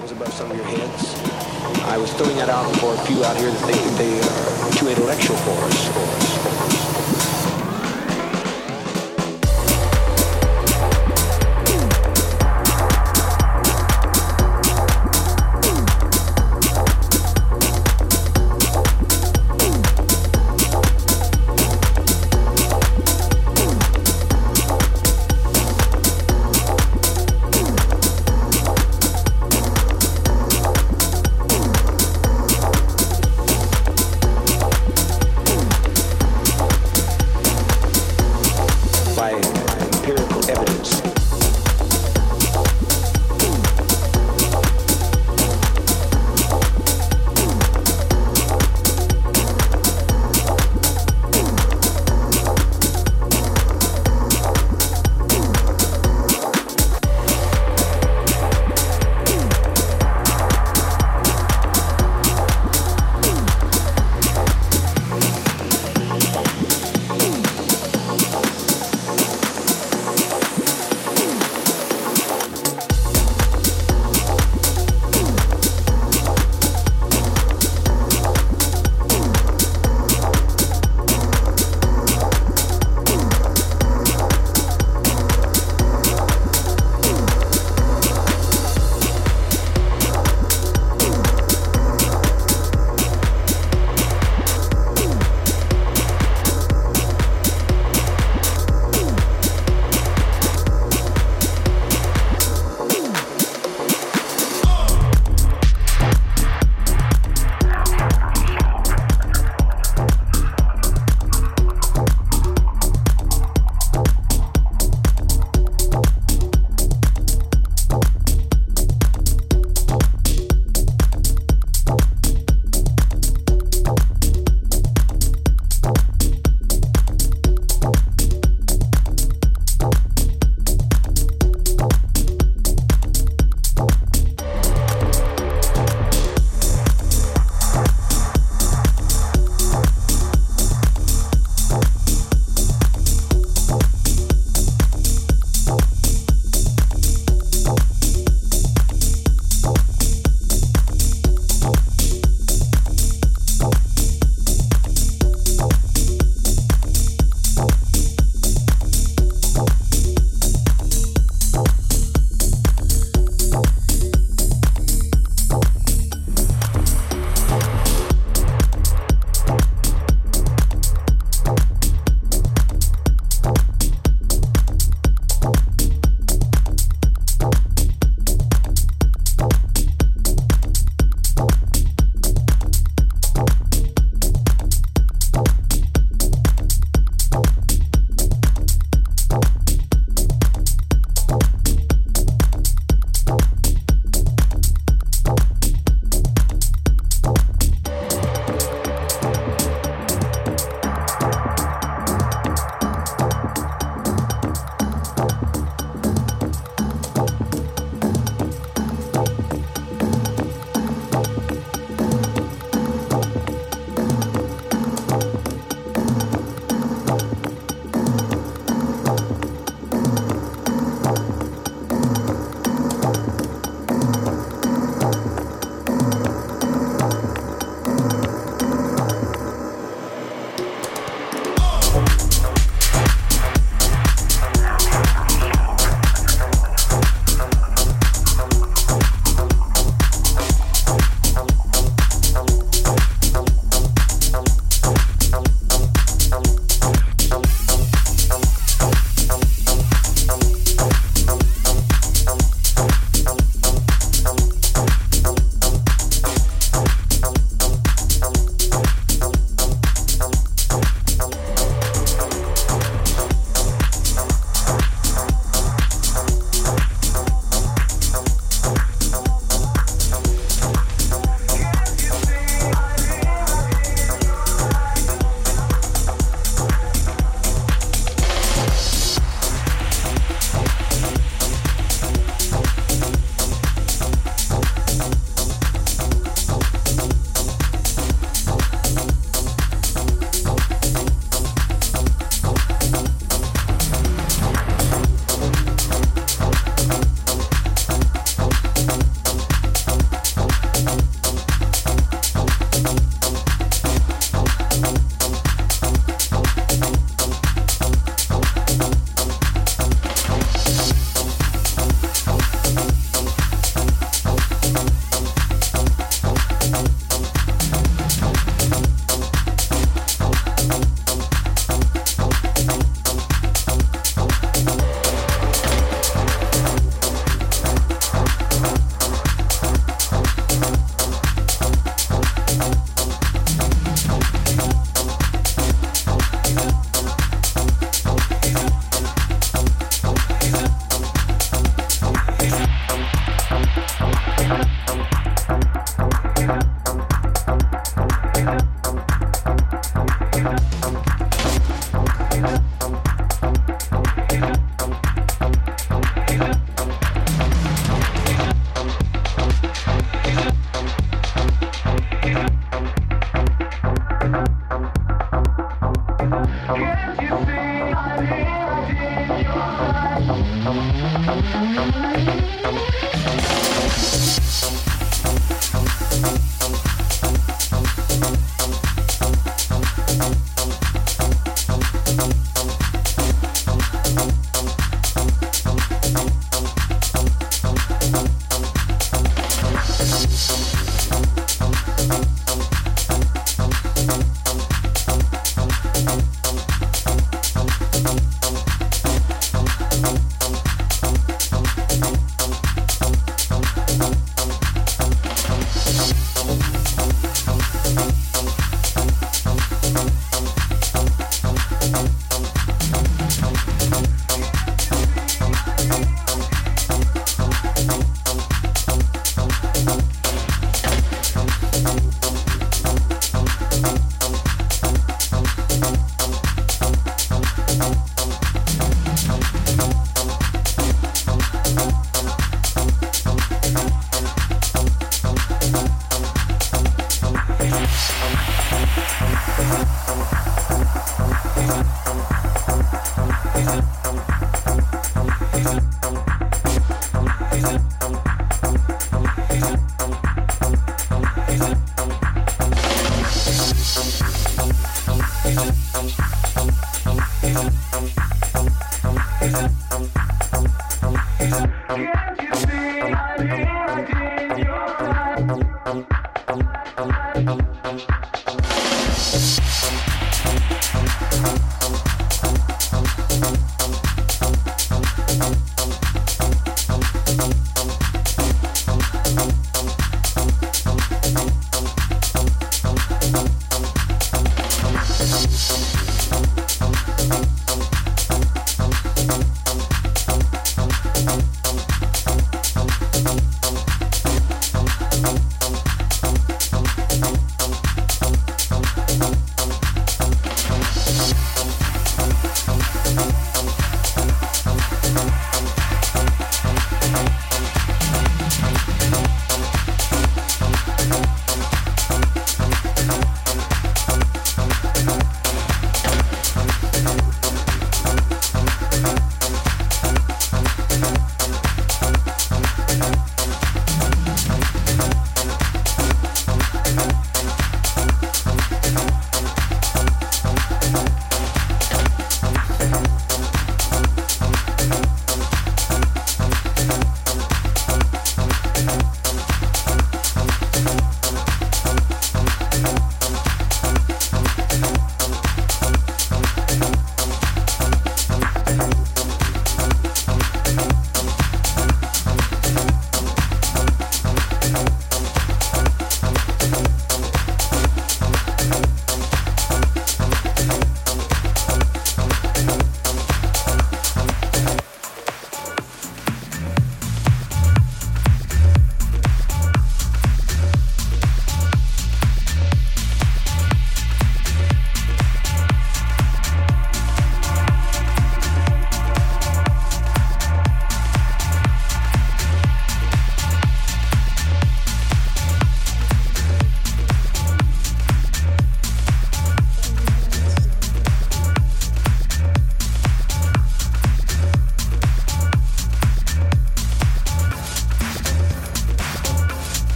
that was above some of your heads. I was throwing that out for a few out here that that they are uh, too intellectual for us. For us.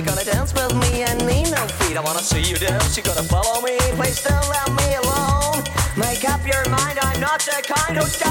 She gonna dance with me and need no feet. I wanna see you dance. She gonna follow me. Please don't let me alone. Make up your mind. I'm not the kind who.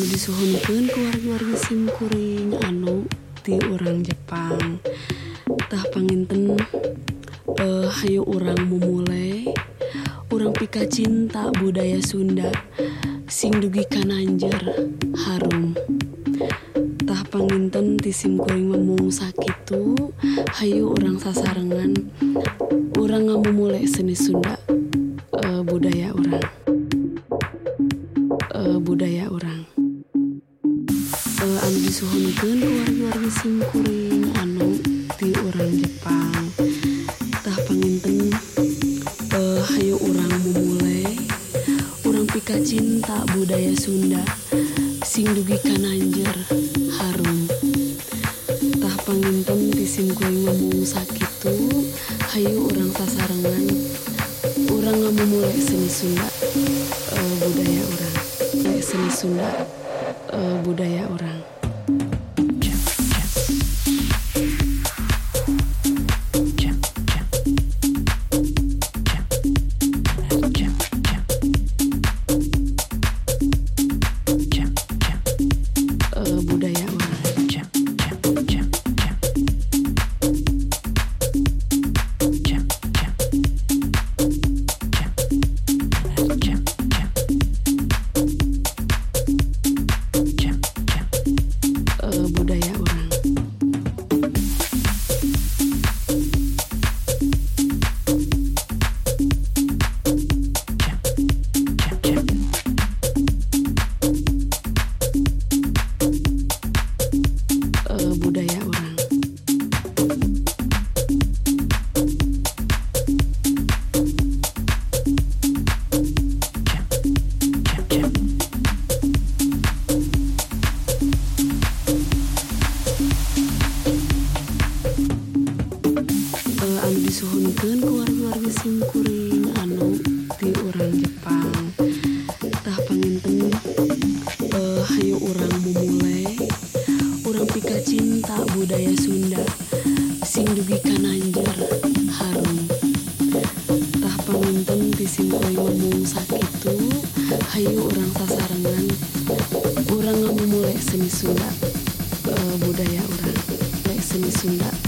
anu disuhunkan ke warna-warna simkuring anu di orang Jepang. Tah panginten eh hayu orang memulai. Orang pika cinta budaya Sunda sing dugi kananjer harum. Tah panginten di simkuring memung sakit Hayu orang sasarengan. Orang nggak memulai seni Sunda eh, budaya orang. Eh, budaya orang. Anu disuhunkeun ku wargi-wargi simkuring anu ti orang Jepang. Tah panginten eh hayu orang memulai. Orang pika cinta budaya Sunda sing dugi kananjer harum. Tah panginten ti simkuring ngomong sakitu hayu orang sasarengan orang ngamumulai seni Sunda eh, budaya orang Eh, seni Sunda. eh, budaya orang budaya urang Mulai seni Sunda orang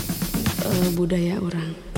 Eh, budaya orang